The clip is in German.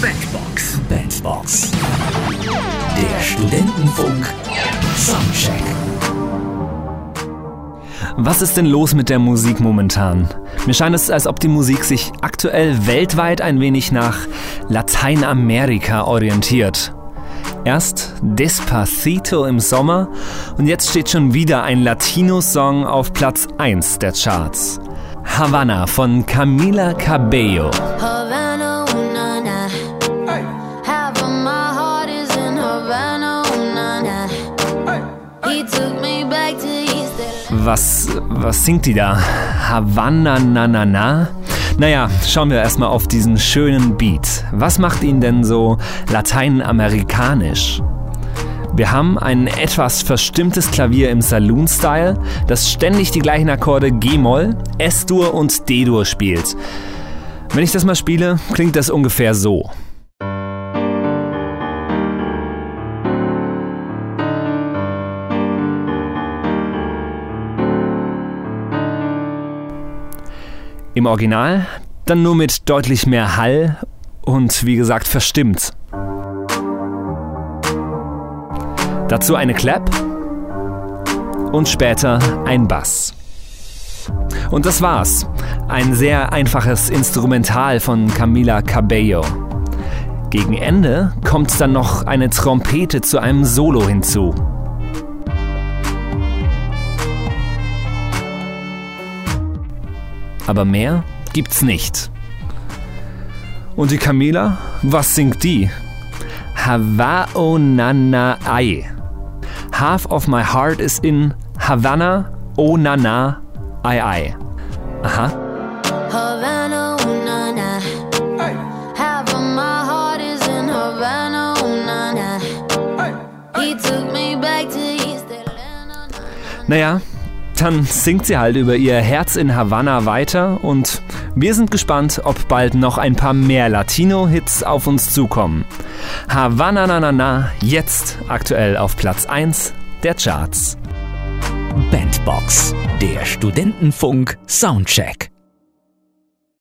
Bandbox. Bandbox. Der Studentenfunk. Soundcheck. Was ist denn los mit der Musik momentan? Mir scheint es, als ob die Musik sich aktuell weltweit ein wenig nach Lateinamerika orientiert. Erst Despacito im Sommer und jetzt steht schon wieder ein Latino-Song auf Platz 1 der Charts. Havana von Camila Cabello. Was, was singt die da? Havana na na na? Naja, schauen wir erstmal auf diesen schönen Beat. Was macht ihn denn so lateinamerikanisch? Wir haben ein etwas verstimmtes Klavier im Saloon-Style, das ständig die gleichen Akkorde G-Moll, S-Dur und D-Dur spielt. Wenn ich das mal spiele, klingt das ungefähr so. Im Original dann nur mit deutlich mehr Hall und wie gesagt verstimmt. Dazu eine Clap und später ein Bass. Und das war's. Ein sehr einfaches Instrumental von Camila Cabello. Gegen Ende kommt dann noch eine Trompete zu einem Solo hinzu. Aber mehr gibt's nicht. Und die Camila, was singt die? Havao Nana Ai. Half of my heart is in Havana, oh Nana, Ai Ai. Aha. Havana, ooh, na, na. Half of my heart is in Havana, ooh, na, na. He took me back to East Atlanta. Naja, dann singt sie halt über ihr Herz in Havanna weiter und wir sind gespannt, ob bald noch ein paar mehr Latino-Hits auf uns zukommen. Havanna na na na, jetzt aktuell auf Platz 1 der Charts. Bandbox. Der Studentenfunk. Soundcheck.